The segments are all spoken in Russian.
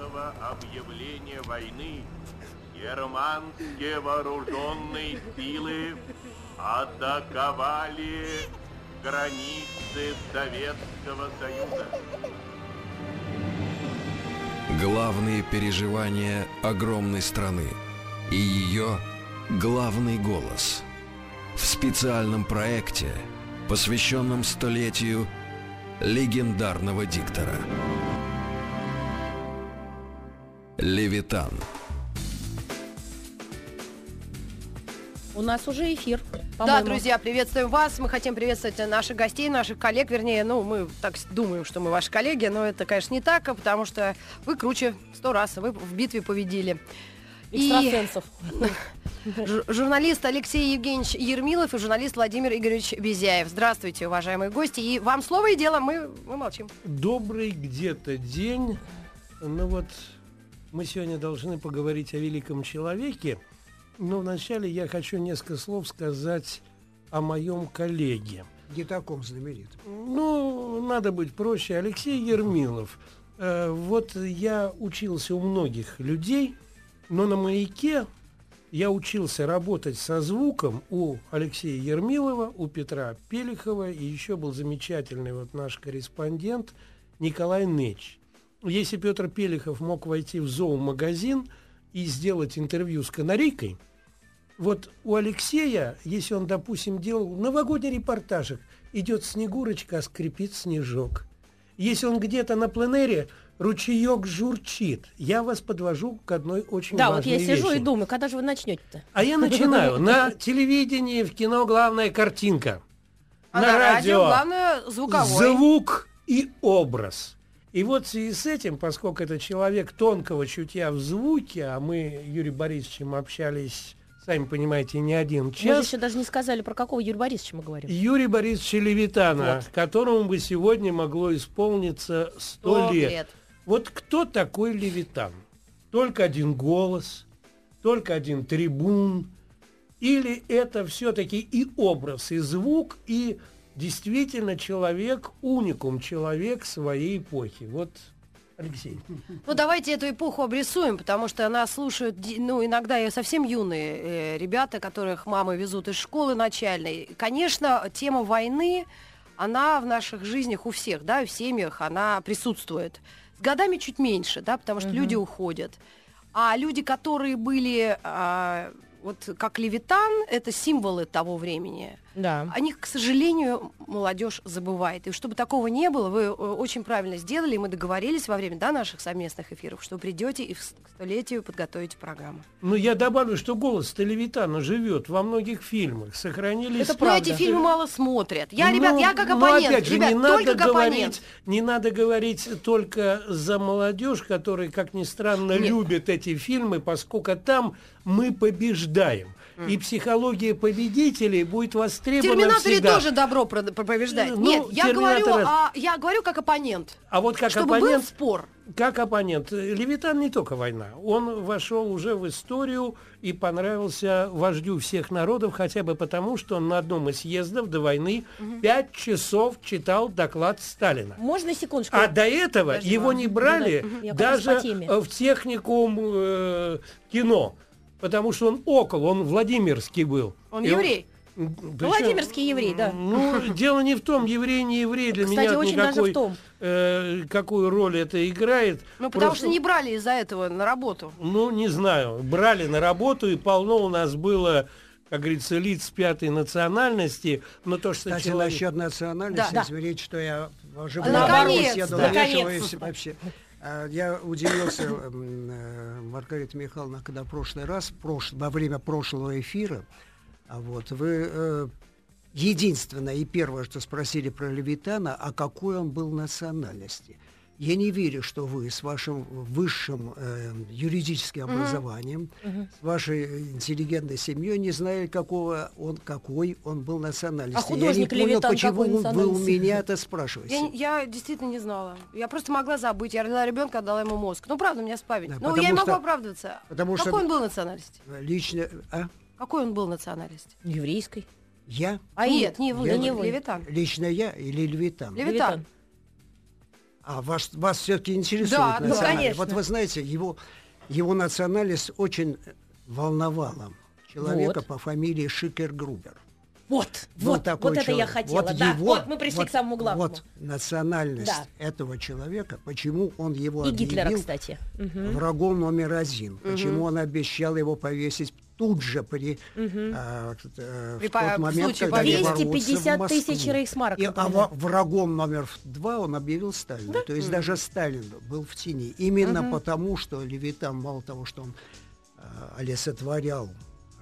громкого объявления войны германские вооруженные силы атаковали границы Советского Союза. Главные переживания огромной страны и ее главный голос в специальном проекте, посвященном столетию легендарного диктора. Левитан. У нас уже эфир. Да, друзья, приветствуем вас. Мы хотим приветствовать наших гостей, наших коллег. Вернее, ну, мы так думаем, что мы ваши коллеги, но это, конечно, не так, а потому что вы круче сто раз, вы в битве победили. И Экстрасенсов. жу- журналист Алексей Евгеньевич Ермилов и журналист Владимир Игоревич Безяев. Здравствуйте, уважаемые гости. И вам слово и дело, мы, мы молчим. Добрый где-то день. Ну вот, мы сегодня должны поговорить о великом человеке. Но вначале я хочу несколько слов сказать о моем коллеге. Не таком знаменит. Ну, надо быть проще. Алексей Ермилов. Э, вот я учился у многих людей, но на маяке я учился работать со звуком у Алексея Ермилова, у Петра Пелихова, и еще был замечательный вот наш корреспондент Николай Неч. Если Петр Пелихов мог войти в зоомагазин и сделать интервью с канарейкой, вот у Алексея, если он, допустим, делал новогодний репортажик, идет Снегурочка, а скрипит снежок. Если он где-то на пленере, ручеек журчит. Я вас подвожу к одной очень Да, вот важной я сижу вещи. и думаю, когда же вы начнете-то? А я начинаю. На телевидении, в кино главная картинка. А на, радио, главное, звуковой. Звук и образ. И вот в связи с этим, поскольку это человек тонкого чутья в звуке, а мы Юрий Борисовичем общались, сами понимаете, не один Мы час, еще даже не сказали, про какого Юрия Борисовича мы говорим. Юрий Борисович Левитана, Вот. которому бы сегодня могло исполниться сто Сто лет. лет. Вот кто такой Левитан? Только один голос, только один трибун, или это все-таки и образ, и звук, и действительно человек, уникум, человек своей эпохи. Вот, Алексей. Ну, давайте эту эпоху обрисуем, потому что нас слушают, ну, иногда и совсем юные э, ребята, которых мамы везут из школы начальной. Конечно, тема войны, она в наших жизнях у всех, да, в семьях она присутствует. С годами чуть меньше, да, потому что люди уходят. А люди, которые были, а, вот как Левитан, это символы того времени. Да. О них, к сожалению, молодежь забывает. И чтобы такого не было, вы э, очень правильно сделали, и мы договорились во время да, наших совместных эфиров, что придете и к столетию подготовите программу. Ну, я добавлю, что голос Левитана живет во многих фильмах. Сохранились Это Но правда. эти фильмы мало смотрят. Я, Ну, ребят, я как ну, оппонент. опять же, ребят, не надо говорить, оппонент. не надо говорить только за молодежь, которая, как ни странно, Нет. любит эти фильмы, поскольку там мы побеждаем. И психология победителей будет В востребована Терминаторе всегда. тоже добро побеждает. Ну, Нет, я говорю, Терминатор- а, я говорю как оппонент. А вот как чтобы был оппонент, спор. как оппонент, Левитан не только война. Он вошел уже в историю и понравился вождю всех народов, хотя бы потому, что он на одном из съездов до войны пять часов читал доклад Сталина. Можно секундочку? А до этого Подожди, его не брали Ну да, даже в техникум э, кино, потому что он около, он Владимирский был. Он И еврей. Ну, причем- Владимирский еврей, да. Ну, дело не в том, еврей, не еврей, для Кстати, меня очень даже никакой, в том. э, какую роль это играет. Ну, потому Просто- что не брали из-за этого на работу. Ну, не знаю, брали на работу, и полно у нас было, как говорится, лиц пятой национальности, но то, что Кстати, человек... насчет национальности, Да. извините, что я уже Наконец-то. я Наконец-то. вообще. А, Я удивился, м, э, Маргарита Михайловна, когда в прошлый раз, прош- во время прошлого эфира, а вот вы э, единственное и первое, что спросили про Левитана, а какой он был национальности. Я не верю, что вы с вашим высшим э, юридическим образованием, с вашей интеллигентной семьей не знали, какого он, какой он был национальности. А художник Я не понял, Левитан почему вы у меня это спрашиваете. Я, я действительно не знала. Я просто могла забыть. Я родила ребенка, отдала ему мозг. Ну, правда, у меня с памятью. Да, ну, я не могу оправдываться. потому Какой что- он был национальности? Лично, а? Какой он был национальности? Еврейской. Я? А Нет, не вы, Я- не не вы. Левитан. Лично я или Левитан? Левитан. А вас, вас все-таки интересует Да, ну, национальность. конечно. Вот вы знаете, его, его национальность очень волновала человека Вот. по фамилии Шикер-Грубер. Вот, Был вот, такой вот это я человек. хотела. Вот да, его- вот мы пришли вот- к самому главному. Вот национальность Да. этого человека, почему он его И Гитлера, объявил кстати. Мгм. врагом номер один, почему он обещал его повесить тут же при, а, э, При в тот момент, случае когда они победы. ворвутся в 250 тысяч рейхсмарок, И, а врагом номер два он объявил Сталина. То есть даже Сталин был в тени. Именно потому, что Левитан, мало того, что он а, олицетворял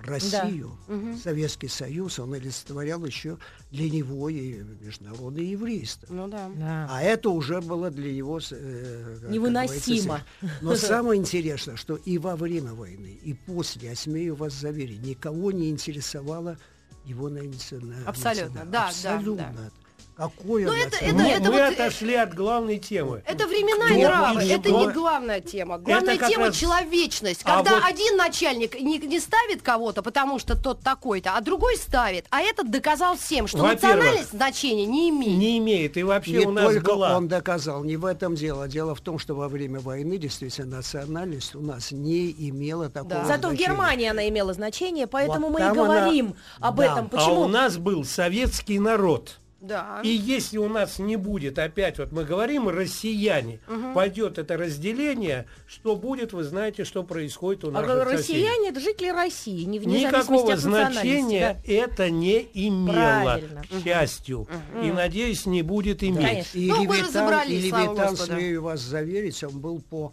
Россию, Советский Союз, он олицетворял еще для него и международное еврейство. Ну да. Да. А это уже было для него э, Невыносимо. Но самое интересное, что и во время войны, и после, я смею вас заверить, никого не интересовало его национальность. Абсолютно, да, да, Абсолютно. да. Какое Ну, это- это- Мы, это мы вот, э, отошли от главной темы. Это времена Кто и нравы, и это не главная тема. Главная Это тема раз- человечность. А Когда вот- один начальник не, не ставит кого-то, потому что тот такой-то, а другой ставит, а этот доказал всем, что национальность значения не имеет. Не имеет. И вообще Не у нас только была... он доказал, не в этом дело. Дело в том, что во время войны действительно национальность у нас не имела такого Да. Зато в значения. Германии она имела значение, поэтому Вот мы и там она- говорим об Да. этом. А Почему? у нас был советский народ. Да. И если у нас не будет, опять вот мы говорим, россияне, пойдет это разделение, что будет, вы знаете, что происходит у А наших соседей. россияне это жители России, не вне Никакого значения это не имело, Правильно. к счастью. И, надеюсь, не будет иметь. Конечно. И Ну, мы Левитан, разобрались, и Левитан, смею вас заверить, он был по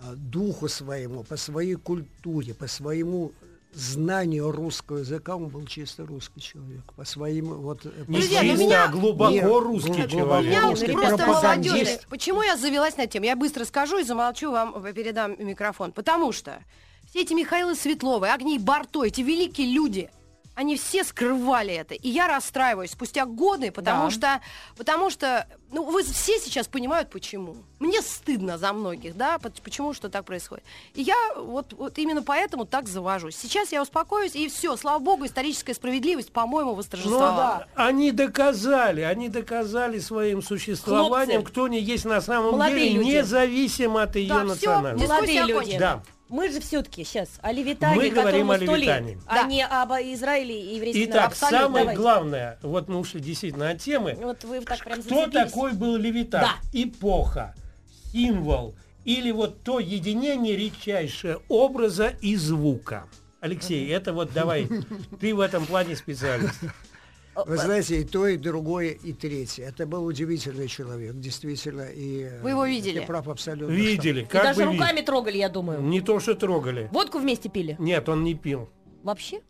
а, духу своему, по своей культуре, по своему знанию русского языка, он был чисто русский человек. По своим вот... э, Друзья, ну чисто, меня- а глубоко Нет, русский глубоко человек. меня русский просто молодежь. Почему я завелась на тему? Я быстро скажу и замолчу вам, передам микрофон. Потому что все эти Михаилы Светловы, Агней Барто, эти великие люди, они все скрывали это. И я расстраиваюсь спустя годы, потому Да. что, потому что, ну, вы все сейчас понимают, почему. Мне стыдно за многих, да, почему что так происходит. И я вот, вот именно поэтому так завожусь. Сейчас я успокоюсь, и все, слава богу, историческая справедливость, по-моему, Ну, восторжествовала. они доказали, они доказали своим существованием, Хлопцы, кто они есть на самом молодые деле, люди. независимо от ее Да, национальности. Дискуссия Молодые люди. Да. Мы же все-таки сейчас о Левитане, Мы говорим о сто лет, Левитане. а Да. не об Израиле и еврейском Итак. Абсолютно. самое Давайте. главное, вот мы ушли действительно от темы. Вот вы так прям Кто такой был Левитан? Да. Эпоха, символ или вот то единение редчайшее образа и звука. Алексей, это вот давай, ты в этом плане специалист. Вы знаете, и то, и другое, и третье. Это был удивительный человек, действительно. И, э, Вы его видели? Ты прав абсолютно. Видели, И как даже бы руками видели. трогали, я думаю. Не то, что трогали. Водку вместе пили? Нет, он не пил. Вообще?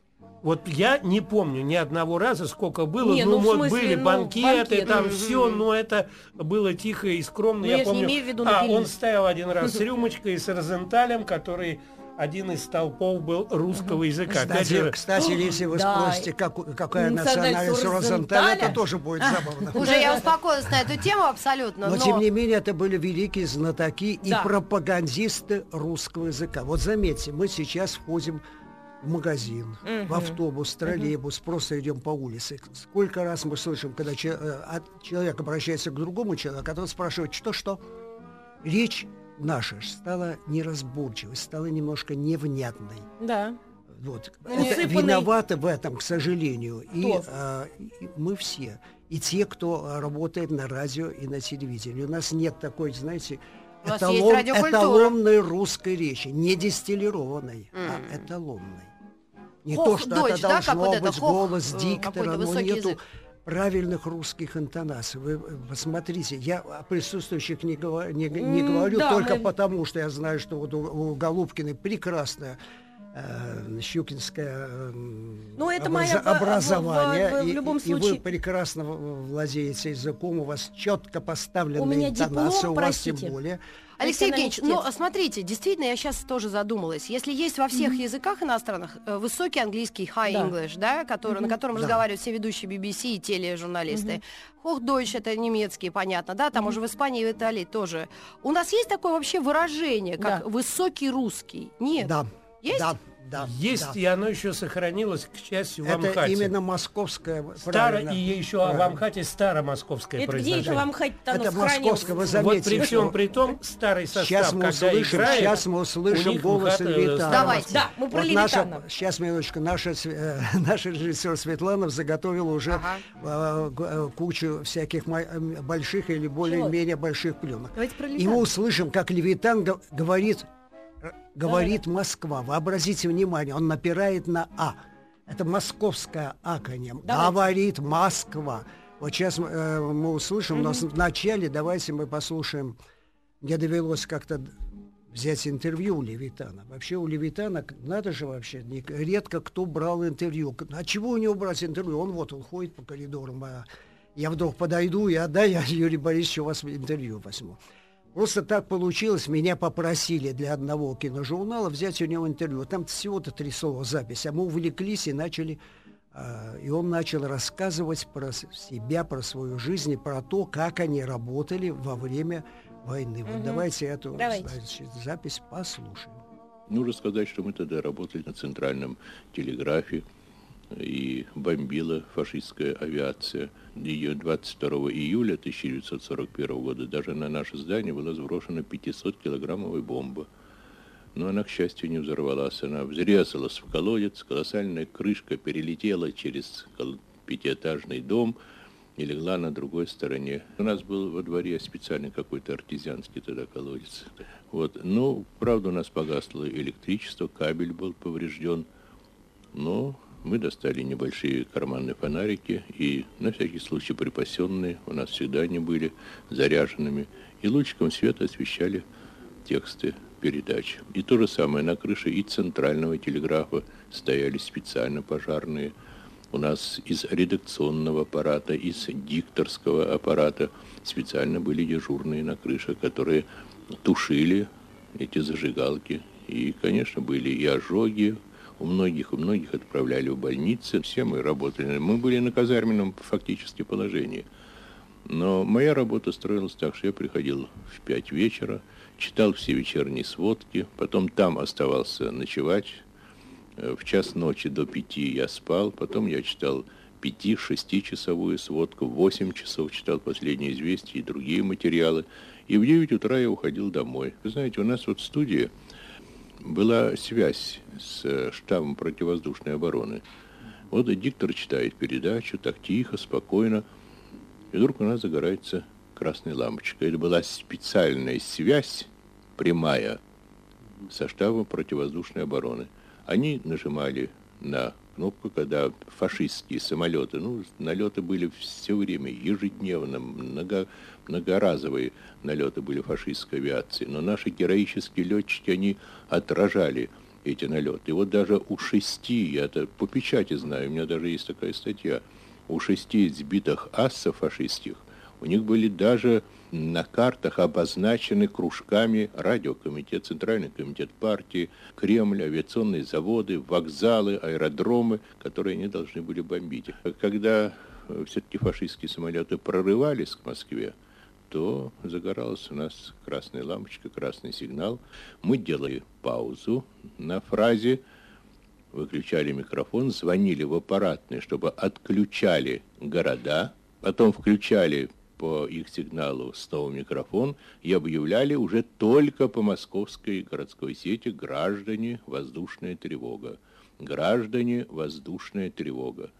Вот я не помню ни одного раза, сколько было. Не, ну, ну, вот смысле, были ну, банкеты, банкеты, там мгм. все, но это было тихо и скромно. Ну, я ж не имею в виду а, он стоял один раз с рюмочкой и с Розенталем, который один из столпов был русского языка. Опять Кстати, же, кстати, если вы Да. спросите, как- какая Национальность Розенталя? Это тоже будет забавно. Уже я успокоилась на эту тему абсолютно, Но, но... тем не менее, это были великие знатоки и пропагандисты русского языка. Вот заметьте, мы сейчас входим в магазин, в автобус, троллейбус, просто идем по улице. Сколько раз мы слышим, когда че- э, человек обращается к другому человеку, а тот спрашивает, что-что? Речь наша ж стала неразборчивой, стала немножко невнятной. Да. Вот. Это виноваты в этом, к сожалению. И, а, и мы все. И те, кто а, работает на радио и на телевидении. У нас нет такой, знаете, эталон- эталонной русской речи. Не дистиллированной, а эталонной. Не Хох, то, что дочь, это да, должно это, быть хох, голос э, диктора, но нету язык. Правильных русских интонаций. Вы э, посмотрите, я о присутствующих не, говор- не, не говорю да, только мы- потому, что я знаю, что вот у, у Голубкиной прекрасная э, щукинское э, Ну, это образа- моя, в- образование, в- в- в и- любом и, и вы случае. прекрасно в- владеете языком, у вас четко поставленные У меня интонации, диплом, у вас тем более. Алексей Евгеньевич, ну, смотрите, действительно, я сейчас тоже задумалась. Если есть во всех языках иностранных э, высокий английский high Да. English, да, который, на котором Да. разговаривают все ведущие BBC и тележурналисты, Hochdeutsch это немецкий, понятно, да, там уже в Испании и в Италии тоже. У нас есть такое вообще выражение, как высокий русский? Нет. Да, Есть? да, Да, Есть, да. и оно еще сохранилось, к счастью, в Это Амхате. именно московская... Старо, и еще правильно. в Амхате старомосковское Это где еще произношение. вам хоть-то оно Это сохранилось? московское, вы Вот заметьте. при всем при том, старый состав, Сейчас мы когда услышим, играет, сейчас мы услышим голос МХАТ, э, Левитана. Давайте. Да, мы про Вот наша, сейчас, минуточку, наша, э, наш режиссер Светланов заготовил уже Ага. э, э, кучу всяких э, больших или более-менее больших пленок. Давайте про И Левитана. мы услышим, как Левитан го- говорит, говорит Москва. Вообразите внимание, он напирает на А. Это аканье. Давайте. Говорит Москва. Вот сейчас э, мы услышим, но вначале давайте мы послушаем. Мне довелось как-то взять интервью у Левитана. Вообще у Левитана, надо же вообще, не- редко кто брал интервью. А чего у него брать интервью? Он вот, он ходит по коридорам, а я вдруг подойду, и отдай, я Юрий Борисович у вас интервью возьму. Просто так получилось, меня попросили для одного киножурнала взять у него интервью. Там всего-то три слова запись, а мы увлеклись и начали... а, и он начал рассказывать про себя, про свою жизнь, и про то, как они работали во время войны. Вот давайте эту Давайте. значит, запись послушаем. Нужно сказать, что мы тогда работали на центральном телеграфе, и бомбила фашистская авиация. Ее 22 июля 1941 года даже на наше здание была сброшена 500-килограммовая бомба. Но она, к счастью, не взорвалась. Она взрезалась в колодец, колоссальная крышка перелетела через пятиэтажный дом и легла на другой стороне. У нас был во дворе специальный какой-то артезианский тогда колодец. Вот. Ну, правда, у нас погасло электричество, кабель был поврежден. Но мы достали небольшие карманные фонарики и на всякий случай припасенные, у нас всегда они были заряженными, и лучиком света освещали тексты передач. И то же самое на крыше и центрального телеграфа стояли специально пожарные. У нас из редакционного аппарата, из дикторского аппарата специально были дежурные на крыше, которые тушили эти зажигалки. И, конечно, были и ожоги, у многих, у многих отправляли в больницы. Все мы работали. Мы были на казарменном фактически положении. Но моя работа строилась так, что я приходил в пять вечера, читал все вечерние сводки, потом там оставался ночевать. Э, В час ночи до пяти я спал, потом я читал пяти-шестичасовую сводку, в восемь часов читал последние известия и другие материалы. И в девять утра я уходил домой. Вы знаете, у нас вот в студии была связь с э, штабом противовоздушной обороны. Вот диктор читает передачу, так тихо, спокойно, и вдруг у нас загорается красная лампочка. Это была специальная связь, прямая, со штабом противовоздушной обороны. Они нажимали на кнопку, когда фашистские самолеты, ну, налеты были все время, ежедневно, много, многоразовые налеты были фашистской авиации. Но наши героические летчики, они отражали эти налеты. И вот даже у шести, я это по печати знаю, у меня даже есть такая статья, у шести сбитых ассов фашистских, у них были даже на картах обозначены кружками радиокомитет, Центральный комитет партии, Кремль, авиационные заводы, вокзалы, аэродромы, которые они должны были бомбить. Когда э, все-таки фашистские самолеты прорывались к Москве, то загоралась у нас красная лампочка, красный сигнал. Мы делали паузу на фразе, выключали микрофон, звонили в аппаратные, чтобы отключали города, потом включали по их сигналу снова микрофон и объявляли уже только по московской городской сети «Граждане, воздушная тревога». «Граждане, воздушная тревога».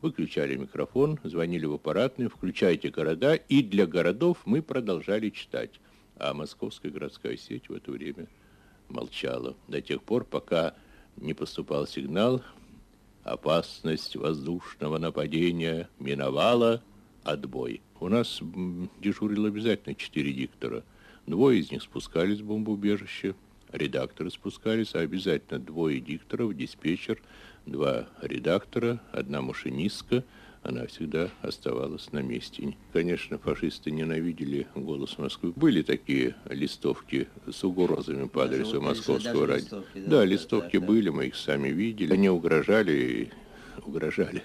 Выключали микрофон, звонили в аппаратные, включайте города, и для городов мы продолжали читать. А московская городская сеть в это время молчала до тех пор, пока не поступал сигнал «Опасность воздушного нападения миновала, отбой». У нас дежурило обязательно четыре диктора. Двое из них спускались в бомбоубежище, редакторы спускались, а обязательно двое дикторов, диспетчер, два редактора, одна машинистка. Она всегда оставалась на месте. Конечно, фашисты ненавидели «Голос Москвы». Были такие листовки с угрозами по адресу московского радио. да, листовки были, мы их сами видели. Они угрожали, угрожали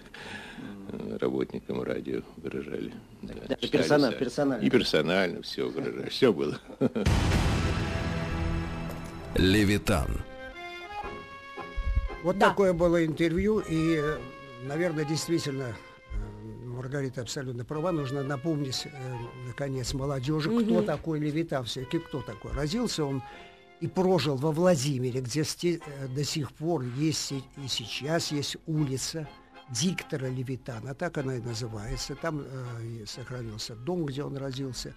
работникам радио, угрожали. Да, Да, читали персона- сами. персонально. И персонально все угрожали, все было. Левитан. Вот Да. такое было интервью, и, э, наверное, действительно, э, Маргарита абсолютно права, нужно напомнить, э, наконец, молодежи, кто такой Левитан, все-таки кто такой. Родился он и прожил во Владимире, где э, до сих пор есть и сейчас есть улица диктора Левитана, так она и называется. Там э, сохранился дом, где он родился.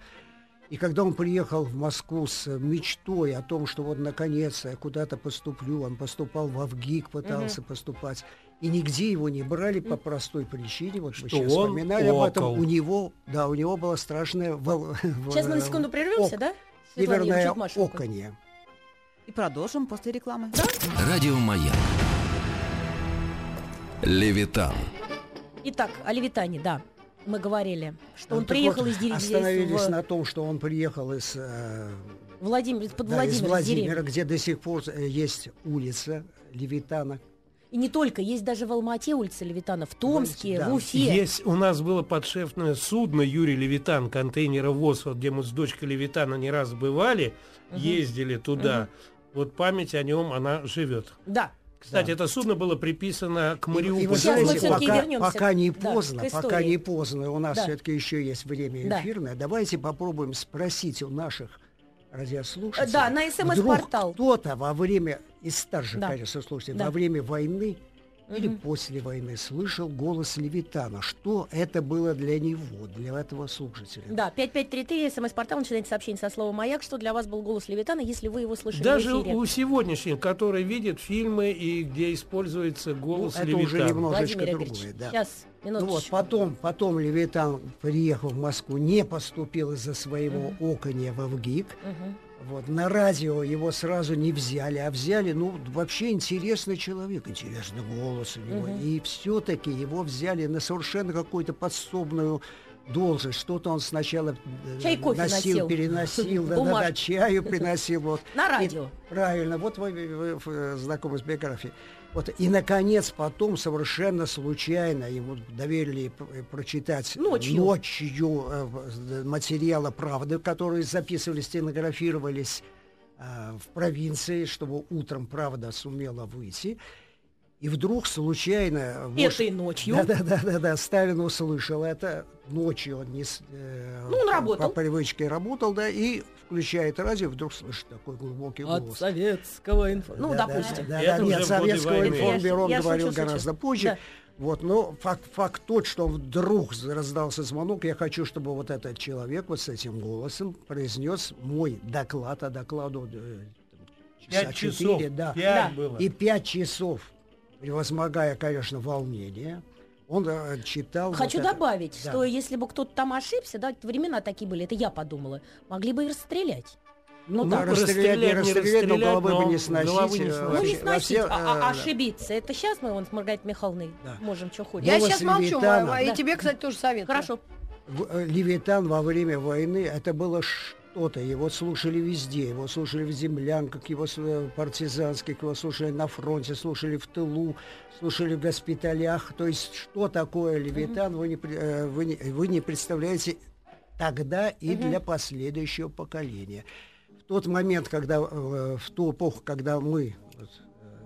И когда он приехал в Москву с мечтой о том, что вот наконец-то я куда-то поступлю, он поступал в Авгик, пытался поступать, и нигде его не брали по простой причине. Вот Что мы сейчас он вспоминали об этом. У него, да, у него была страшная вол- Сейчас мы на секунду прервемся, ок- да? Северное оконье. И продолжим после рекламы. Радио Маяк. Левитан. Итак, о Левитане, да. Мы говорили, что он Ну, так приехал вот, из деревни Остановились в на том, что он приехал из, э, Владимир, из-под да, из Владимира, из Владимира, где до сих пор э, есть улица Левитана. И не только, есть даже в Алмате улица Левитана, в Томске, Да. в Уфе. Есть, у нас было подшефное судно Юрий Левитан, контейнеровоз, вот где мы с дочкой Левитана не раз бывали, ездили туда. Вот память о нем, она живет. Да. Кстати, это судно было приписано к И, Мариуполю. и вы Сейчас мы знаете, пока, вернемся. пока не Да, поздно, к пока не поздно, у нас Да. все-таки еще есть время Да. эфирное. Давайте попробуем спросить у наших радиослушателей. Да, на СМС-портал. кто-то во время, из старших, Да. конечно, слушателей, Да. во время войны или после войны слышал голос Левитана. Что это было для него, для этого слушателя? Да, 5533, смс-портал, начинайте сообщение со словом «Маяк», что для вас был голос Левитана, если вы его слышали Даже в эфире. у сегодняшних, которые видят фильмы и где используется Ну, голос это Левитана. уже немножечко Владимир другое. Игоревич, Да. сейчас, Ну вот, потом, потом Левитан приехал в Москву, не поступил из-за своего окония в ВГИК. Мгм. Вот, на радио его сразу не взяли, а взяли, ну, вообще интересный человек, интересный голос у него. И все-таки его взяли на совершенно какую-то подсобную должность. Что-то он сначала э, Чай, кофе носил, носил. переносил, да, да, да, чаю приносил. Вот. На И- радио. правильно, вот вы, вы- вы, э, знакомы с биографией. Вот, и, наконец, потом совершенно случайно ему доверили прочитать Ночью. ночью, э, материалы «Правды», которые записывались, стенографировались э, в провинции, чтобы утром «Правда» сумела выйти. И вдруг случайно... вож- Этой ночью. Да-да-да, Сталин услышал это. Ночью он не... э, Ну, он по- работал. По привычке работал, да, и включает радио, вдруг слышит такой глубокий голос. советского инфо... Ну, Да, допустим. Да, да, нет, советского информбюро он Я говорил шучу, шучу. гораздо позже. Да. Вот, но факт, факт тот, что вдруг раздался звонок, я хочу, чтобы вот этот человек вот с этим голосом произнес мой доклад, а докладу э, часа Пять часов. четыре, да. Пять Да. было. И пять часов, превозмогая, конечно, волнение, он э, читал... вот Хочу это. добавить, Да. что если бы кто-то там ошибся, да, времена такие были, это я подумала, могли бы и расстрелять. Ну, Ну, да, так. расстрелять, не Расстрелять, не расстрелять, но головы бы но не сносить. головы не э, сносить. Ну, не сносить, вообще, а, а э, ошибиться. Это сейчас мы вон с Маргаритой Михайловной Да. можем что хоть. Я Голос сейчас молчу, Левитана. И тебе, кстати, тоже советую. Хорошо. Левитан во время войны это было что-то. Его слушали везде. Его слушали в землянках, его э, партизанских, его слушали на фронте, слушали в тылу, слушали в госпиталях. То есть что такое Левитан, вы, не, э, вы, не, вы не представляете тогда и для последующего поколения. В тот момент, когда э, в ту эпоху, когда мы вот,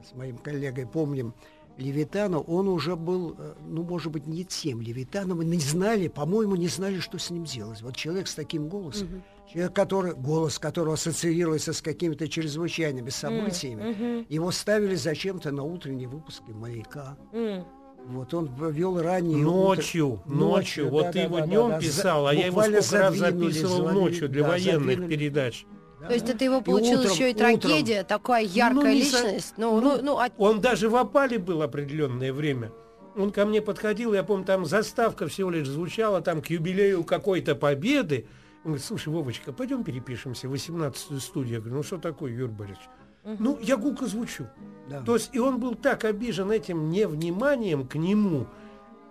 с моим коллегой помним Левитана, он уже был, ну, может быть, не тем Левитаном, мы не знали, по-моему, не знали, что с ним делать. Вот человек с таким голосом, человек, который, голос которого ассоциируется с какими-то чрезвычайными событиями, его ставили зачем-то на утренние выпуски «Маяка». М. Вот он вел ранее Ночью, ночью. Вот ты его днем писал, а я его сколько раз записывал ночью для военных передач. То есть это его получилось утром- еще и утром- трагедия, такая яркая Ну, не со- личность. Ну, ну, ну, а- Он даже в опале был определенное время. Он ко мне подходил, я помню, там заставка всего лишь звучала, там к юбилею какой-то победы. Он говорит, слушай, Вовочка, пойдем перепишемся, 18-ю студию. Я говорю, ну что такое, Юр Борисович? Ну, я гулко звучу. Да. То есть, и он был так обижен этим невниманием к нему.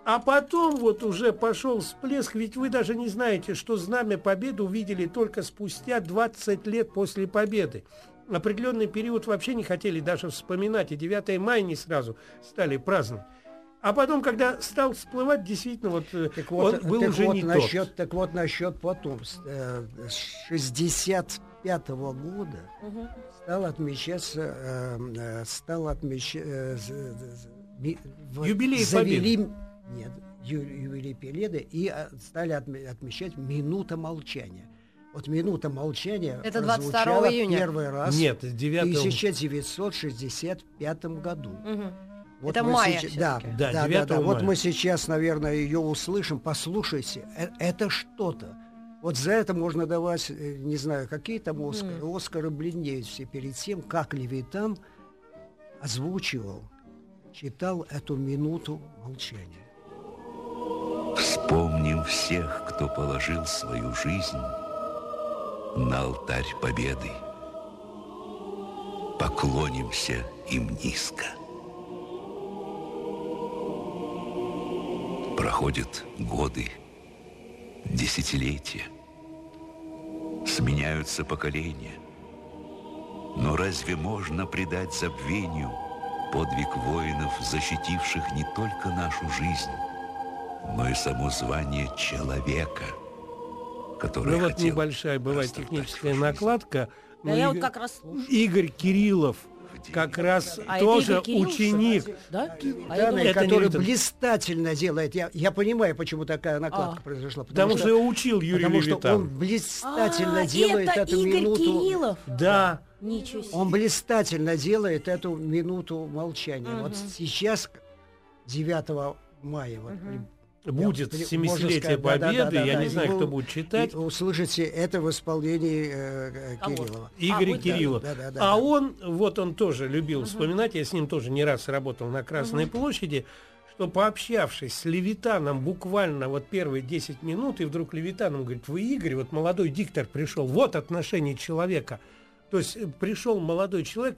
А потом вот уже пошел всплеск, ведь вы даже не знаете, что знамя победы увидели только спустя 20 лет после победы. Определенный период вообще не хотели даже вспоминать, и 9 мая не сразу стали праздновать. А потом, когда стал всплывать, действительно, вот, э, Так вот, он был так уже вот не насчет, тот. Так вот насчет потом, с, э, с 1945 года стал отмечаться, э, э, стал отмечаться... Юбилей завели, Нет, ю- юбилей Победы и э, стали отме- отмечать минута молчания. Вот минута молчания Это 22 прозвучала июня. первый раз Нет, в 9 1965 году. Мгм. Вот Это мы мая сейчас- да. Да, да, да, 9 да. Вот мая. мы сейчас, наверное, ее услышим. Послушайте, э- это что-то. Вот за это можно давать, э, не знаю, какие там Оскары. Оскары бледнеют все перед тем, как Левитан озвучивал, читал эту минуту молчания. Вспомним всех, кто положил свою жизнь на алтарь победы. Поклонимся им низко. Проходят годы, десятилетия. Сменяются поколения. Но разве можно предать забвению подвиг воинов, защитивших не только нашу жизнь, но и само звание человека, которое Ну вот небольшая бывает растоптать техническая накладка. Да Но я вот как раз слушаю. Игорь Кириллов как раз А тоже Кириллов, ученик. Да? А Данный, это который Левитан. блистательно делает. Я, я понимаю, почему такая накладка А. произошла. Потому что его учил Юрий потому что Левитан. он блистательно А, делает это эту Игорь минуту. Кириллов. Да. Ничего себе. Он блистательно делает эту минуту молчания. Вот сейчас, 9 мая, вот, Будет Я- 70-летие можно сказать, да, да, Победы. да, Я да, не знаю, вы- кто будет читать. и услышите это в исполнении э, э, Кого? Кириллова. Игоря будет, да. Кириллова. Да, да, да, а да. он, вот он тоже любил вспоминать, я с ним тоже не раз работал на Красной площади, что пообщавшись с Левитаном буквально вот первые 10 минут, и вдруг Левитан ему говорит, вы Игорь, вот молодой диктор пришел, вот отношение человека. То есть э, пришел молодой человек,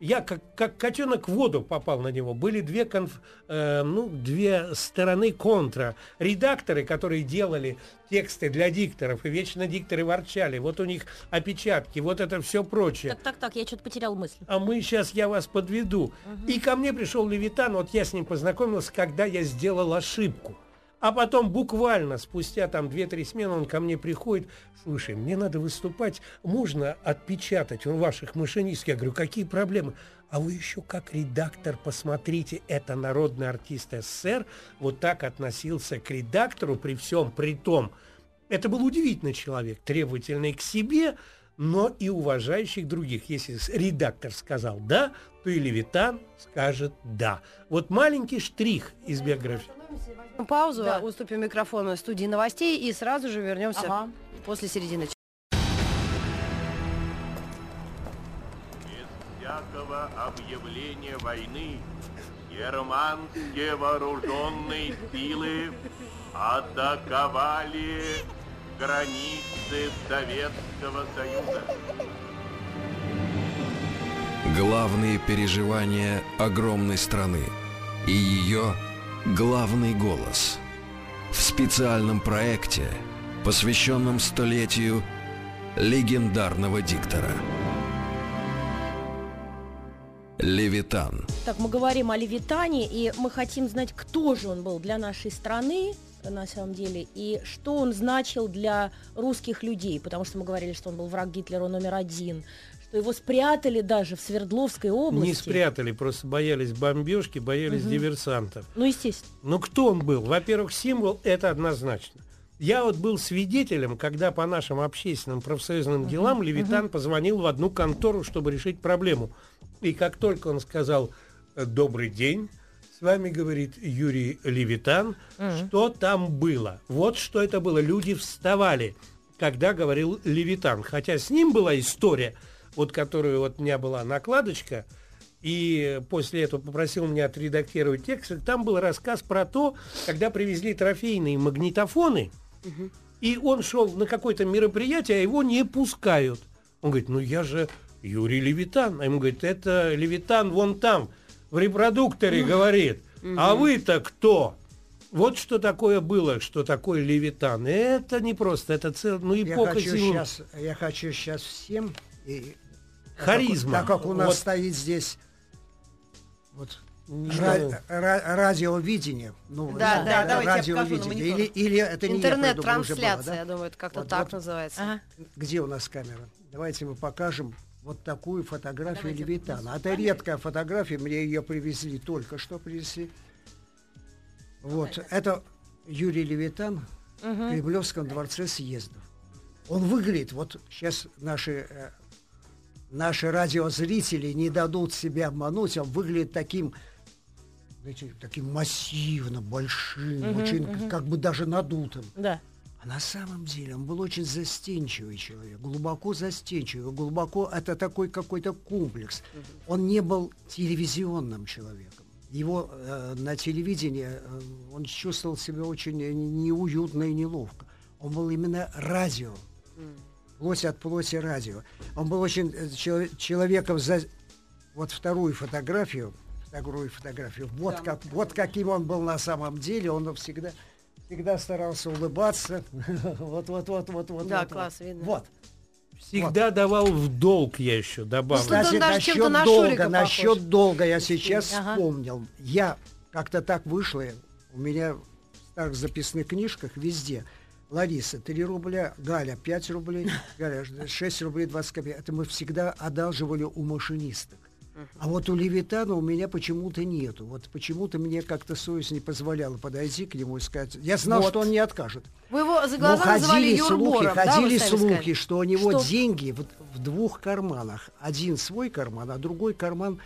я как, как котенок в воду попал на него. Были две, конф- э, ну, две стороны контра. Редакторы, которые делали тексты для дикторов, и вечно дикторы ворчали. Вот у них опечатки, вот это все прочее. Так, так, так, я что-то потерял мысль. А мы сейчас я вас подведу. И ко мне пришел Левитан, вот я с ним познакомился, когда я сделал ошибку. А потом буквально спустя там 2-3 смены он ко мне приходит, слушай, мне надо выступать, можно отпечатать у ваших машинистов? Я говорю, какие проблемы? А вы еще как редактор посмотрите, это народный артист СССР вот так относился к редактору при всем при том. Это был удивительный человек, требовательный к себе, но и уважающих других. Если редактор сказал «да», то и Левитан скажет «да». Вот маленький штрих из биографии. Паузу, Да. уступим микрофон студии новостей и сразу же вернемся Ага. после середины Без всякого объявления войны германские вооруженные силы атаковали границы Советского Союза. Главные переживания огромной страны и ее главный голос. В специальном проекте, посвященном столетию легендарного диктора. Левитан. Так, мы говорим о Левитане, и мы хотим знать, кто же он был для нашей страны, на самом деле, и что он значил для русских людей, потому что мы говорили, что он был враг Гитлера номер один, что его спрятали даже в Свердловской области. Не спрятали, просто боялись бомбежки, боялись диверсантов. Ну, естественно. Ну, кто он был? Во-первых, символ – это однозначно. Я вот был свидетелем, когда по нашим общественным профсоюзным делам Левитан позвонил в одну контору, чтобы решить проблему. И как только он сказал э, «Добрый день», с вами говорит Юрий Левитан, что там было. Вот что это было. Люди вставали, когда говорил Левитан. Хотя с ним была история, вот которую вот у меня была накладочка, и после этого попросил меня отредактировать текст. И Там был рассказ про то, когда привезли трофейные магнитофоны, и он шел на какое-то мероприятие, а его не пускают. Он говорит, ну я же Юрий Левитан. А ему говорит, это Левитан вон там, в репродукторе говорит. А вы-то кто? Вот что такое было, что такое Левитан. Это не просто, это целая, ну, Я эпоха хочу, сейчас, я хочу сейчас всем... И, Харизма. Так как, у нас Вот. стоит здесь вот Ра- ра- радиовидение. Ну, Да, да, давайте я на радиовидение. Или, или это не я придумал, уже было, Интернет-трансляция, да? я думаю, это как-то Вот, так вот. называется. Ага. Где у нас камера? Давайте мы покажем вот такую фотографию Левитана. Это редкая фотография, мне ее привезли, только что привезли. Вот, это Юрий Левитан в Кремлевском дворце съездов. Он выглядит, вот сейчас наши, э, наши радиозрители не дадут себя обмануть, он выглядит таким, знаете, таким массивным, большим, очень как бы даже надутым. Да. А на самом деле он был очень застенчивый человек, глубоко застенчивый, глубоко это такой какой-то комплекс. Он не был телевизионным человеком. Его э, на телевидении э, он чувствовал себя очень не- неуютно и неловко. Он был именно радио, плоть от плоти радио. Он был очень э, чело- человеком за вот вторую фотографию, вторую фотографию. Вот как вот каким он был на самом деле. Он всегда всегда старался улыбаться. Вот вот вот вот вот. Да, вот, класс, вот. видно. Вот. Всегда давал в долг, я еще добавлю. Кстати, Кстати, насчет на долга, насчет долга я сейчас Ага. вспомнил. Я как-то так вышло, у меня в старых записных книжках везде. Лариса 3 рубля, Галя 5 рублей, Галя 6 рублей 20 копеек. Это мы всегда одалживали у машинисток. А вот у Левитана у меня почему-то нету. Вот почему-то мне как-то совесть не позволяла подойти к нему и сказать. Я знал, Вот. что он не откажет. Вы его за Но глаза называли ходили слухи, да, ходили слухи, сказали? что у него Что? деньги в, в двух карманах. Один свой карман, а другой карман,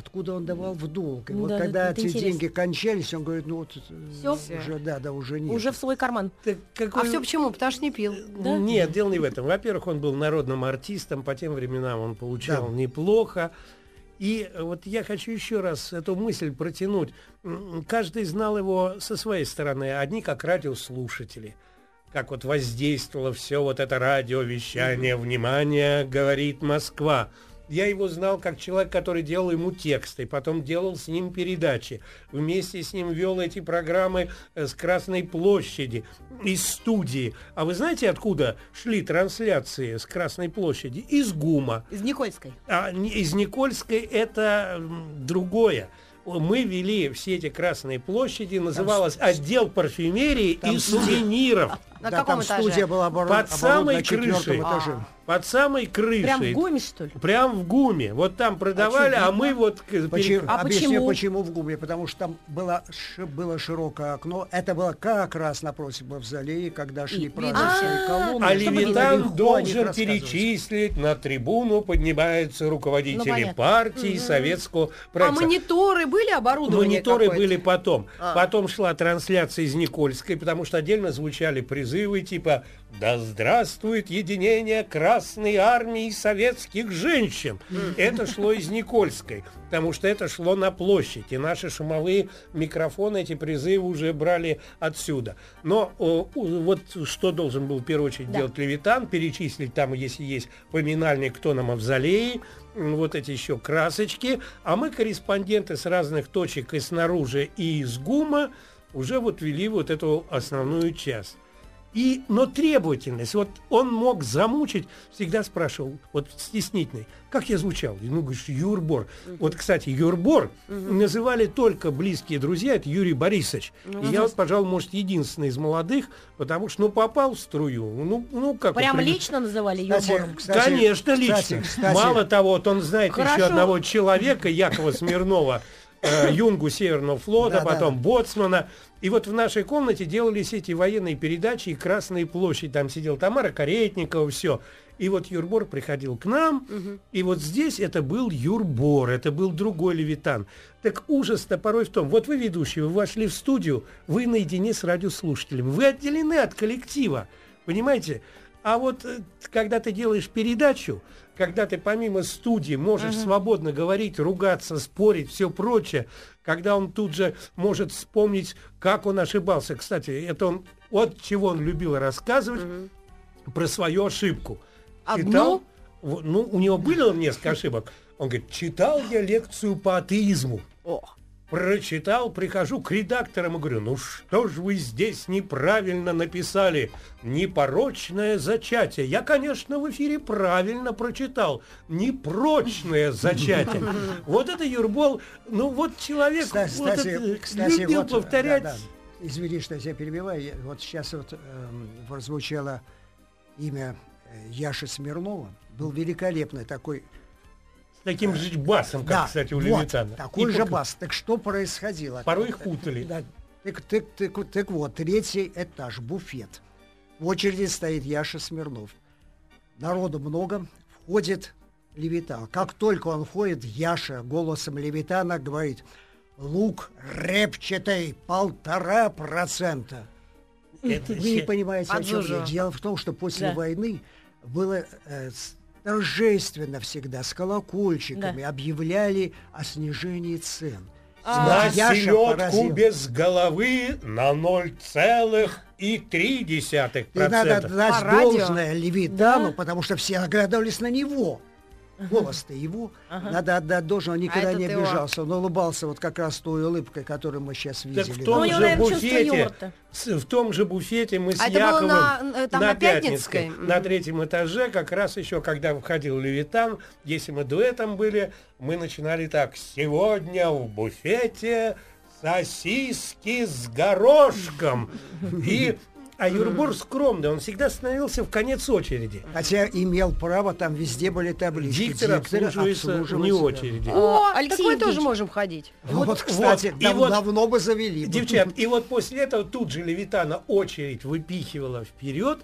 откуда он давал в долг. И вот Да, когда эти интересно. деньги кончались, он говорит, ну вот э, Всё? уже, да, да, уже нет. Уже в свой карман. Так А какой- все почему? Потому что не пил. Да? Нет, дело не в этом. Во-первых, он был народным артистом, по тем временам он получал Да. неплохо. И вот я хочу еще раз эту мысль протянуть. Каждый знал его со своей стороны. Одни как радиослушатели. Как вот воздействовало все вот это радиовещание. Внимание, говорит Москва. Я его знал как человек, который делал ему тексты, потом делал с ним передачи. Вместе с ним вел эти программы э, с Красной площади, из студии. А вы знаете, откуда шли трансляции с Красной площади? Из ГУМа. Из Никольской. А не- из Никольской это другое. Мы вели все эти Красные площади, называлось отдел парфюмерии там и сувениров. На да, каком там этаже? студия была оборон- Под самой крышей. этаже. Под самой крышей. Прям в ГУМе, что ли? Прям в ГУМе. Вот там продавали, а, мы вот... Почему, перек- А объясню, почему? почему в ГУМе. Потому что там было, было широкое окно. Это было как раз напротив мавзолея, когда шли праздничные колонны. А Левитан должен перечислить, на трибуну поднимаются руководители Ну, партии, советского А проекта. мониторы были оборудованы? Мониторы были потом. А. Потом шла трансляция из Никольской, потому что отдельно звучали призывы типа «Да здравствует единение Красной Армии советских женщин!» Это шло из Никольской, потому что это шло на площадь. И наши шумовые микрофоны эти призывы уже брали отсюда. Но о, вот что должен был в первую очередь Да. делать Левитан, перечислить там, если есть поминальный, кто на мавзолее, вот эти еще красочки, а мы, корреспонденты с разных точек и снаружи, и из ГУМа, уже вот вели вот эту основную часть. И, но требовательность, вот он мог замучить, всегда спрашивал, вот стеснительный, как я звучал? Ну, говоришь, Юрбор. Вот, кстати, Юрбор называли только близкие друзья, это Юрий Борисович. И я вот, пожалуй, может, единственный из молодых, потому что, ну, попал в струю. Ну, ну как Прям вот, лично называли Кстати, Юрбором? кстати, Конечно, кстати, лично. кстати, Мало того, вот он знает еще Хорошо. одного человека, Якова Смирнова, э, юнгу Северного флота, Да, да. потом боцмана. И вот в нашей комнате делались эти военные передачи и Красные площади. Там сидел Тамара Каретникова, все. И вот Юрбор приходил к нам, и вот здесь это был Юрбор, это был другой Левитан. Так ужас-то порой в том, вот вы ведущий, вы вошли в студию, вы наедине с радиослушателями, вы отделены от коллектива, понимаете? А вот э, когда ты делаешь передачу, когда ты помимо студии можешь свободно говорить, ругаться, спорить, все прочее, когда он тут же может вспомнить, как он ошибался. Кстати, это он, вот чего он любил рассказывать про свою ошибку. Одну? в- ну, у него было несколько ошибок. Он говорит, читал я лекцию по атеизму. О, прочитал, прихожу к редакторам и говорю, ну что ж вы здесь неправильно написали? Непорочное зачатие. Я, конечно, в эфире правильно прочитал. Непрочное зачатие. Вот это Юрбол, ну вот человек Кстати, вот кстати, это кстати, любил вот, повторять. да, да. Извини, что я тебя перебиваю. Я- Вот сейчас вот эм, прозвучало имя э, Яши Смирнова. Был великолепный такой... С таким же басом, как, да, кстати, у вот, Левитана. такой И же пока- бас. Так что происходило? Порой их путали. Да, так, так, так, так вот, третий этаж, буфет. В очереди стоит Яша Смирнов. Народу много, входит Левитан. Как только он входит, Яша голосом Левитана говорит, лук репчатый, полтора процента. Это Вы не понимаете, о чем я. Дело в том, что после Да. войны было э, торжественно всегда, с колокольчиками, объявляли о снижении цен. На Вот Яша селедку поразил. без головы на 0,3%. И надо дать По радио. должное Левитану, потому что все оглядывались на него. Голос-то его. Надо отдать должное, он никогда А не обижался. Он улыбался вот как раз той улыбкой, которую мы сейчас Так видели. в Ну, том у него, же буфете, в том же буфете мы с А Яковом на- э, там на Пятницкой, Пятницкой? на третьем этаже, как раз еще, когда входил Левитан, если мы дуэтом были, мы начинали так. Сегодня в буфете сосиски с горошком. И а Юрбур скромный, он всегда становился в конец очереди. Хотя имел право, там везде были таблички. Диктор обслуживается вне обслуживается, да. очереди. О, Алексей так мы Евгеньевич. тоже можем ходить. Вот, Вот, кстати, вот, и дав- вот- давно бы завели. Девчат, и вот после этого тут же Левитана очередь выпихивала вперед,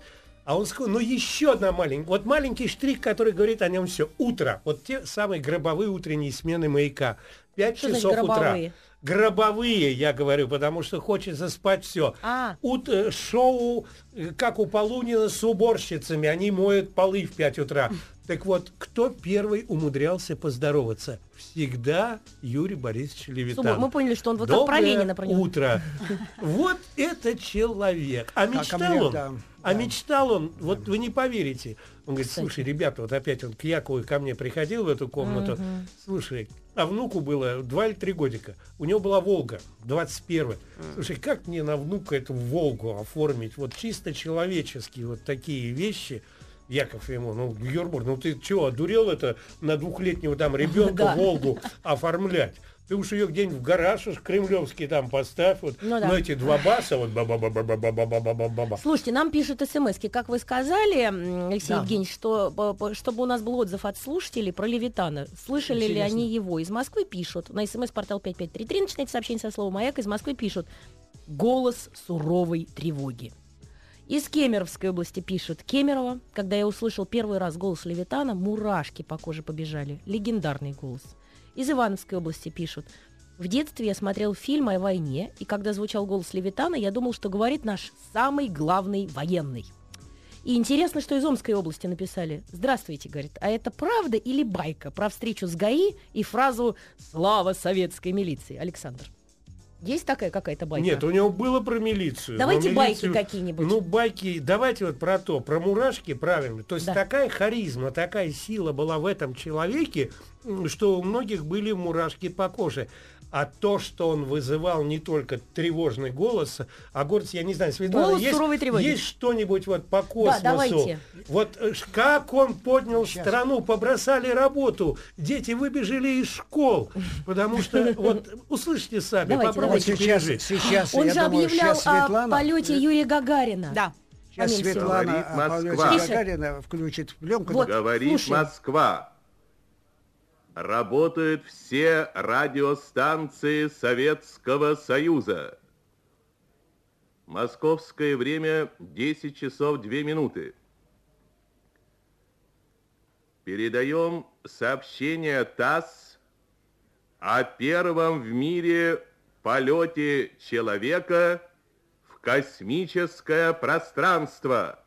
а он сказал, ну еще одна маленькая, вот маленький штрих, который говорит о нем все. Утро, вот те самые гробовые утренние смены маяка. Пять Что часов утра. Гробовые, я говорю, потому что хочется спать все. А. Ут, э, шоу, э, как у Полунина с уборщицами, они моют полы в 5 утра. Так вот, кто первый умудрялся поздороваться? Всегда Юрий Борисович Левитан. Мы поняли, что он вот как про Доброе Ленина про него. утро. Вот это человек. А мечтал он, да, а мечтал он, вот вы не поверите. Он говорит, слушай, ребята, вот опять он к Якову и ко мне приходил в эту комнату. Слушай, а внуку было два или три годика. У него была Волга, 21 Слушай, как мне на внука эту Волгу оформить? Вот чисто человеческие вот такие вещи. Яков ему, ну, Юрбур, ну ты чего, одурел это на двухлетнего там ребенка Да. Волгу оформлять? Ты уж ее где-нибудь в гараж уж кремлевский там поставь, вот, Ну да. но эти два баса, вот ба ба ба ба ба ба ба ба ба ба ба Слушайте, нам пишут смс как вы сказали, Алексей Да. Евгеньевич, что п- чтобы у нас был отзыв от слушателей про Левитана. Слышали ли Интересно. они его? Из Москвы пишут. На смс-портал 5533 начинайте сообщение со словом «Маяк». Из Москвы пишут «Голос суровой тревоги». Из Кемеровской области пишут Кемерово. Когда я услышал первый раз голос Левитана, мурашки по коже побежали. Легендарный голос. Из Ивановской области пишут в детстве я смотрел фильм о войне, и когда звучал голос Левитана, я думал, что говорит наш самый главный военный. И интересно, что из Омской области написали. Здравствуйте, говорит, а это правда или байка про встречу с ГАИ и фразу «Слава советской милиции»? Александр, есть такая какая-то байка? Нет, у него было про милицию. Давайте но байки милицию- какие-нибудь. Ну, байки, давайте вот про то, про мурашки, правильно. То есть Да. такая харизма, такая сила была в этом человеке, что у многих были мурашки по коже. А то, что он вызывал не только тревожный голос, а гордость, я не знаю, Светлана, Голос есть, суровой тревоги. есть что-нибудь вот по космосу? давайте. Вот э, как он поднял Сейчас. страну, побросали работу, дети выбежали из школ, потому что, вот, услышите сами, Давайте, попробуйте сейчас, пережить. сейчас, Он я же думаю, объявлял сейчас о Светлана, полете Юрия Гагарина. Да. сейчас. Светлана Говорит о полете Москва. Гагарина включит пленку. Вот. Говорит. Москва. Работают все радиостанции Советского Союза. Московское время 10 часов 2 минуты. Передаем сообщение ТАСС о первом в мире полете человека в космическое пространство.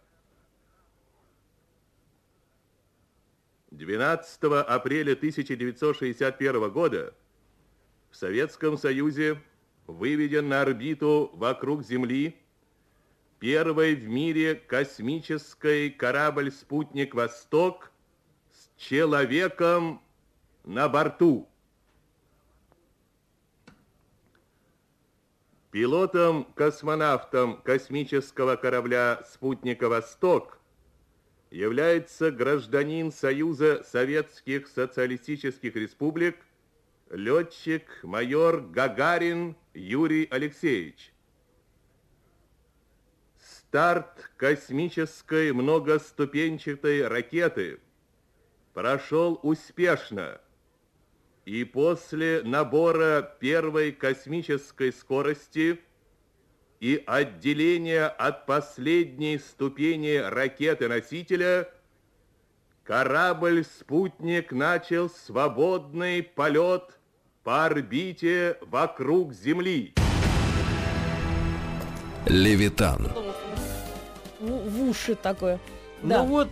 12 апреля 1961 года в Советском Союзе выведен на орбиту вокруг Земли первый в мире космический корабль-спутник «Восток» с человеком на борту. Пилотом-космонавтом космического корабля «Спутника Восток» является гражданин Союза Советских Социалистических Республик, летчик-майор Гагарин Юрий Алексеевич. Старт космической многоступенчатой ракеты прошел успешно, и после набора первой космической скорости и отделения от последней ступени ракеты-носителя корабль-спутник начал свободный полет по орбите вокруг Земли. Левитан. В, в уши такое. Ну Да. вот,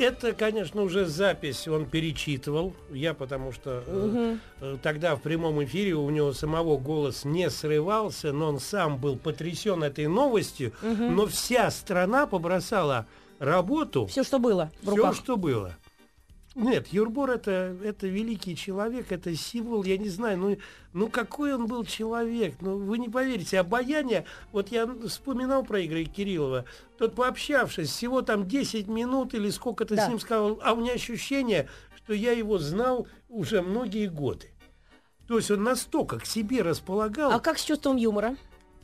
это, конечно, уже запись он перечитывал. Я потому что э, э, тогда в прямом эфире у него самого голос не срывался, но он сам был потрясен этой новостью. Но вся страна побросала работу, Все, что было все, что было. Нет, Юрбор это, это великий человек, это символ, я не знаю, ну, ну какой он был человек, ну вы не поверите, обаяние, вот я вспоминал про Игоря Кириллова, тот пообщавшись, всего там 10 минут или сколько ты Да. с ним сказал, а у меня ощущение, что я его знал уже многие годы. То есть он настолько к себе располагал. А как с чувством юмора?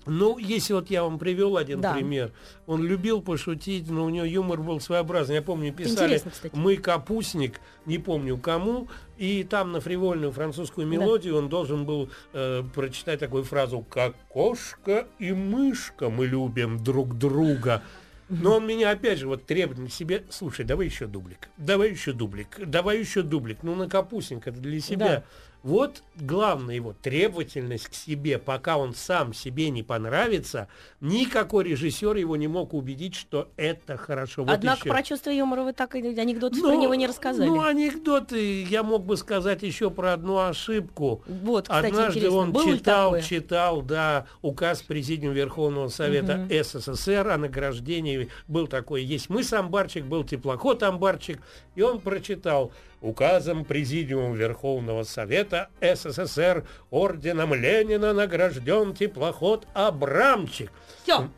Ну, если вот я вам привел один Да. пример, он любил пошутить, но у него юмор был своеобразный. Я помню, писали. «Мы капустник», не помню кому, и там на фривольную французскую мелодию он должен был э, прочитать такую фразу «Как кошка и мышка мы любим друг друга». Но он меня опять же вот требовал к себе, слушай, давай еще дублик, давай еще дублик, давай еще дублик. Ну, на капустник, это для себя. Да. Вот главная его требовательность к себе, пока он сам себе не понравится, никакой режиссер его не мог убедить, что это хорошо. Вот Однако еще. про чувство юмора вы так и анекдоты Ну, про него не рассказали. Ну, анекдоты, я мог бы сказать еще про одну ошибку. вот, кстати, Однажды интересно, он было ли читал, такое? читал, да, указ Президиума Верховного Совета СССР о награждении. Был такой, есть мыс Амбарчик, был теплоход Амбарчик, и он прочитал указом Президиума Верховного Совета СССР орденом Ленина награжден теплоход Абрамчик. Все.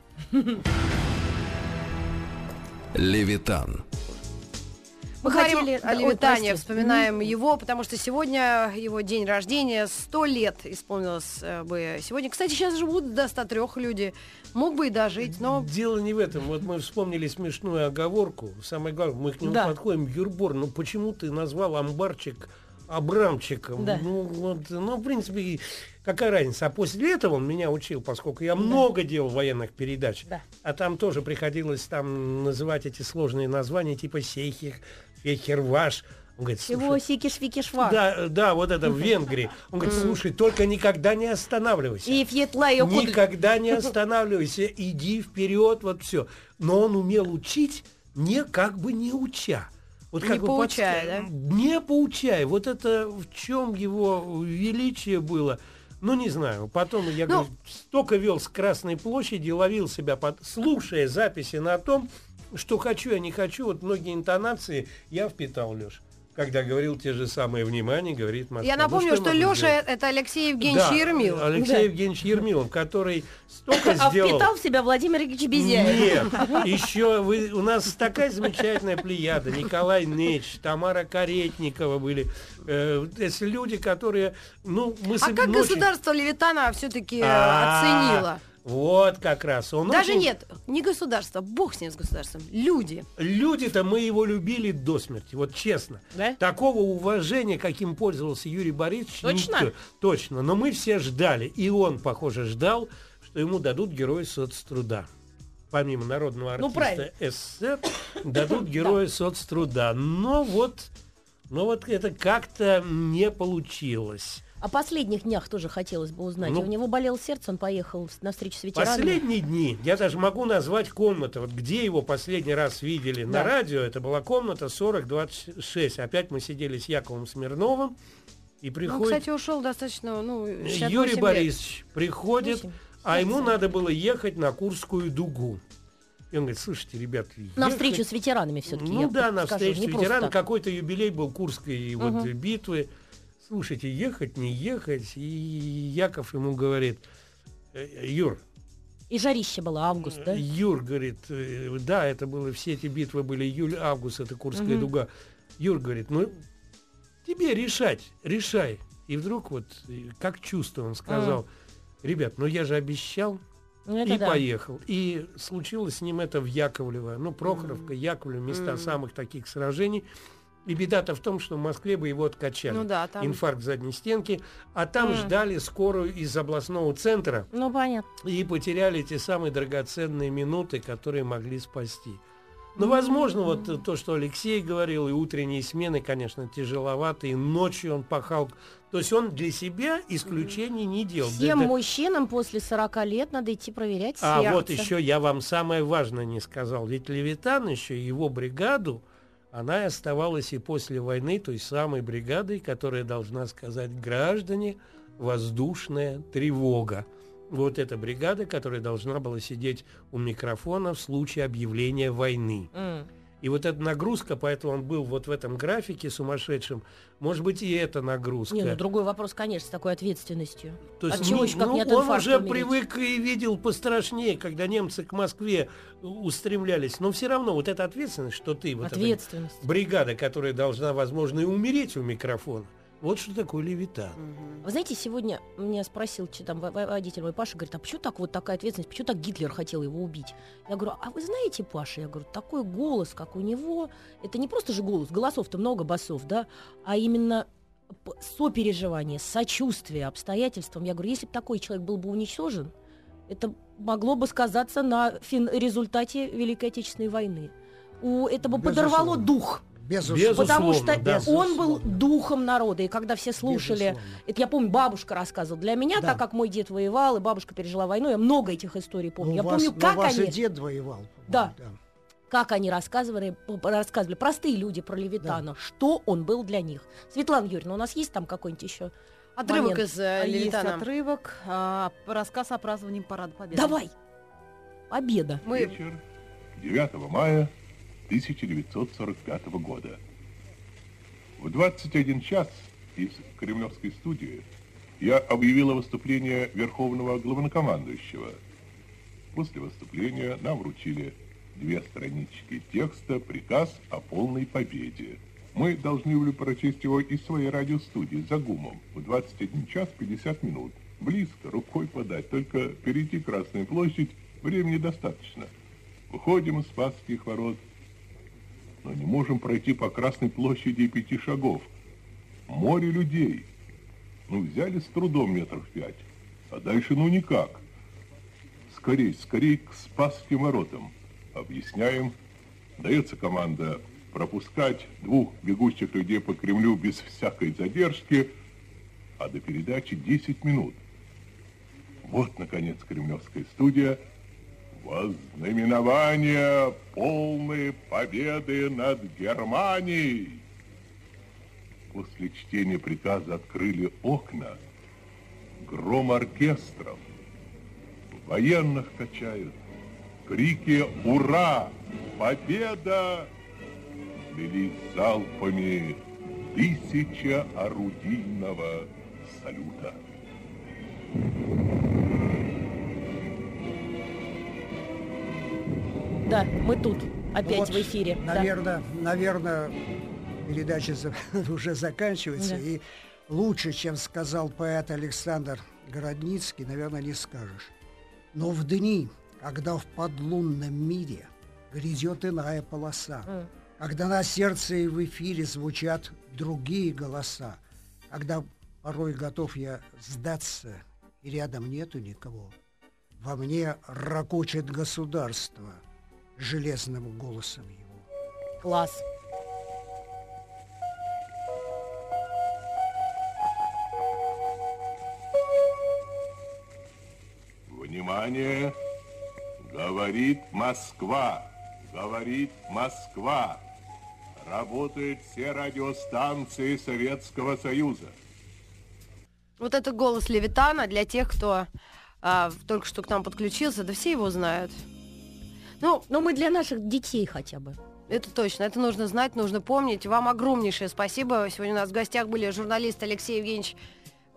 Левитан. Мы говорим хотели- о да, Левитане, прости. вспоминаем его, потому что сегодня его день рождения, сто лет исполнилось э, бы сегодня. Кстати, сейчас живут до 103 люди, мог бы и дожить, но Дело не в этом. Вот мы вспомнили смешную оговорку. Самое главное, мы к нему Да. подходим. Юрбор, ну почему ты назвал амбарчик Абрамчиком? Да. Ну, вот, ну, в принципе, какая разница? А после этого он меня учил, поскольку я много делал военных передач. Да. А там тоже приходилось там называть эти сложные названия, типа Сейхих, Фехерваш. Он говорит, Всего слушай, сикиш-викиш-ва. да, да, вот это в Венгрии. Он говорит, слушай, только никогда не останавливайся. И фьетла Никогда не останавливайся, иди вперед, вот все. Но он умел учить, не как бы не уча. Вот Не как бы поучая, подска- Не поучая. Вот это в чем его величие было. Ну, не знаю. Потом, я Ну- говорю, столько вел с Красной площади, ловил себя, под... слушая записи на том, что хочу, я не хочу. Вот многие интонации я впитал, Леш. Когда говорил те же самые внимания, говорит Москва. я Ну, напомню, я что могу Леша сделать? это Алексей Евгеньевич Да, Ермилов. Алексей Да. Евгеньевич Ермилов, который столько А сделал. впитал в себя Владимир Ильич Безяев. Нет, еще вы, у нас такая замечательная плеяда. Николай Неч, Тамара Каретникова были. Э, это люди, которые, ну, мы А как ночью- государство Левитана все-таки А, оценило? Вот как раз. Он Даже очень- нет, не государство, бог с ним с государством, люди. Люди-то мы его любили до смерти, вот честно. Да? Такого уважения, каким пользовался Юрий Борисович, Точно? никто- точно. Но мы все ждали, и он, похоже, ждал, что ему дадут Героя соцтруда. Помимо народного Ну, артиста правильно. СССР, дадут Героя соцтруда. Но вот, но вот это как-то не получилось. О последних днях тоже хотелось бы узнать. Ну, У него болело сердце, он поехал на встречу с ветеранами. Последние дни, я даже могу назвать комнату, вот где его последний раз видели Да. на радио, это была комната 4026. Опять мы сидели с Яковом Смирновым, и Ну, приходит кстати, ушел достаточно, ну, 68 Юрий лет. Борисович, приходит, Восемь. а ему Сердце. надо было ехать на Курскую дугу. И он говорит, слушайте, ребят, На встречу с ветеранами все-таки. ну да, на встречу с ветеранами. Какой-то юбилей был Курской вот, битвы. Слушайте, ехать, не ехать. И Яков ему говорит, э, Юр, И жарище было, август, да? Юр говорит, э, да, это было, все эти битвы были июль-август, это Курская дуга. Юр говорит, ну, тебе решать, решай. И вдруг вот, э, как чувство, он сказал, ребят, ну я же обещал, Ну, и да. поехал. И случилось с ним это в Яковлево. Ну, Прохоровка, Яковлево, места самых таких сражений. И беда-то в том, что в Москве бы его откачали. Ну да, там- Инфаркт задней стенки. А там ждали скорую из областного центра Ну, понятно. и потеряли те самые драгоценные минуты, которые могли спасти. Ну, возможно, вот то, что Алексей говорил, и утренние смены, конечно, тяжеловато, и ночью он пахал. То есть он для себя исключений не делал. Всем да- мужчинам после 40 лет надо идти проверять а сердце. вот еще я вам самое важное не сказал. Ведь Левитан еще, его бригаду, она и оставалась и после войны той самой бригадой, которая должна сказать граждане, воздушная тревога. Вот эта бригада, которая должна была сидеть у микрофона в случае объявления войны. М. И вот эта нагрузка, поэтому он был вот в этом графике сумасшедшем, может быть, и эта нагрузка. Не, ну другой вопрос, конечно, с такой ответственностью. То есть От чего ну, еще как ну, не от он уже умереть? привык и видел пострашнее, когда немцы к Москве устремлялись. Но все равно вот эта ответственность, что ты, вот эта Ответственность. бригада, которая должна, возможно, и умереть у микрофона, вот что такое левитан. Вы знаете, сегодня меня спросил что там во- во- водитель мой Паша, говорит, а почему так вот такая ответственность, почему так Гитлер хотел его убить? Я говорю, а вы знаете, Паша, я говорю, такой голос, как у него, это не просто же голос, голосов-то много басов, да, а именно сопереживание, сочувствие обстоятельствам. Я говорю, если бы такой человек был бы уничтожен, это могло бы сказаться на фин- результате Великой Отечественной войны. У, это бы подорвало Безусловно. дух. Безусловно. Потому что да. он был духом народа. И когда все слушали, Безусловно. это я помню, бабушка рассказывала. Для меня, Да. так как мой дед воевал, и бабушка пережила войну, я много этих историй помню. Ну, я вас- помню, ну, как ваш они, и дед воевал. Да. по-моему, как они рассказывали, рассказывали, простые люди про Левитана, что он был для них. Светлана Юрьевна, у нас есть там какой-нибудь еще? Отрывок Момент. из э, Есть Левитана. отрывок, а, рассказ о праздновании Парада Победы. Давай! Победа. Мы Вечер 9 мая 1945 года. В 21 час из Кремлевской студии я объявила выступление Верховного Главнокомандующего. После выступления нам вручили две странички текста «Приказ о полной победе». Мы должны были прочесть его из своей радиостудии за ГУМом в 21 час 50 минут. Близко, рукой подать, только перейти Красную площадь времени достаточно. Выходим из Спасских ворот, но не можем пройти по Красной площади пяти шагов. Море людей. Ну, взяли с трудом метров пять, а дальше ну никак. Скорей, скорей к Спасским воротам. Объясняем. Дается команда пропускать двух бегущих людей по Кремлю без всякой задержки, а до передачи 10 минут. Вот, наконец, Кремлевская студия. Вознаменование полной победы над Германией. После чтения приказа открыли окна. Гром оркестров. Военных качают. Крики «Ура! Победа!» Слились залпами тысяча орудийного салюта. Да, мы тут, опять Вот, в эфире. Да. Наверное, наверное, передача уже заканчивается. Да. И лучше, чем сказал поэт Александр Городницкий, наверное, не скажешь. Но в дни, когда в подлунном мире грядет иная полоса, М. когда на сердце и в эфире звучат другие голоса, когда порой готов я сдаться, и рядом нету никого, во мне ракочет государство железным голосом его. Класс. Внимание! Говорит Москва! Говорит Москва! Работают все радиостанции Советского Союза. Вот это голос Левитана для тех, кто а, только что к нам подключился, да все его знают. Ну, Но мы для наших детей хотя бы. это точно, это нужно знать, нужно помнить. Вам огромнейшее спасибо. Сегодня у нас в гостях были журналист Алексей Евгеньевич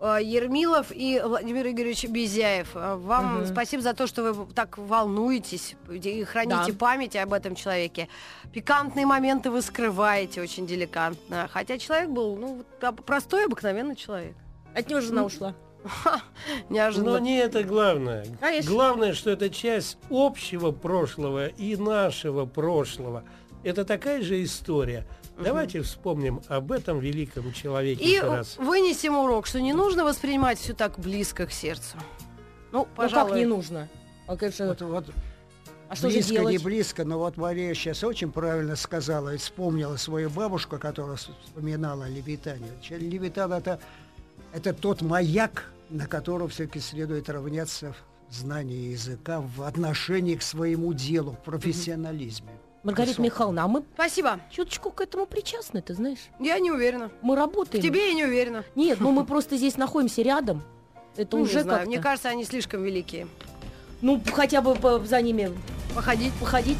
э, Ермилов и Владимир Игоревич Безяев. Э, Вам Мгм. спасибо за то, что вы так волнуетесь и храните Да. память об этом человеке. Пикантные моменты вы скрываете очень деликатно. Хотя человек был, ну, а, простой, обыкновенный человек. От него жена ушла. Неожиданно. Но не это главное. Конечно. Главное, что это часть общего прошлого и нашего прошлого. Это такая же история. Давайте вспомним об этом великом человеке И еще раз. вынесем урок, что не нужно воспринимать все так близко к сердцу. Ну, Ну пожалуй. как не нужно? А, конечно, Вот, вот а что же близко, делать? не близко, но вот Мария сейчас очень правильно сказала и вспомнила свою бабушку, которая вспоминала Левитане. Левитан это, это тот маяк, на котором все-таки следует равняться в знании языка, в отношении к своему делу, в профессионализме. Маргарита Высоком. Михайловна, а мы Спасибо. чуточку к этому причастны, ты знаешь? Я не уверена. Мы В работаем. тебе я не уверена. Нет, ну мы просто здесь находимся рядом. Это Ну, не уже знаю, как Мне кажется, они слишком великие. Ну, хотя бы по- за ними Походить. походить.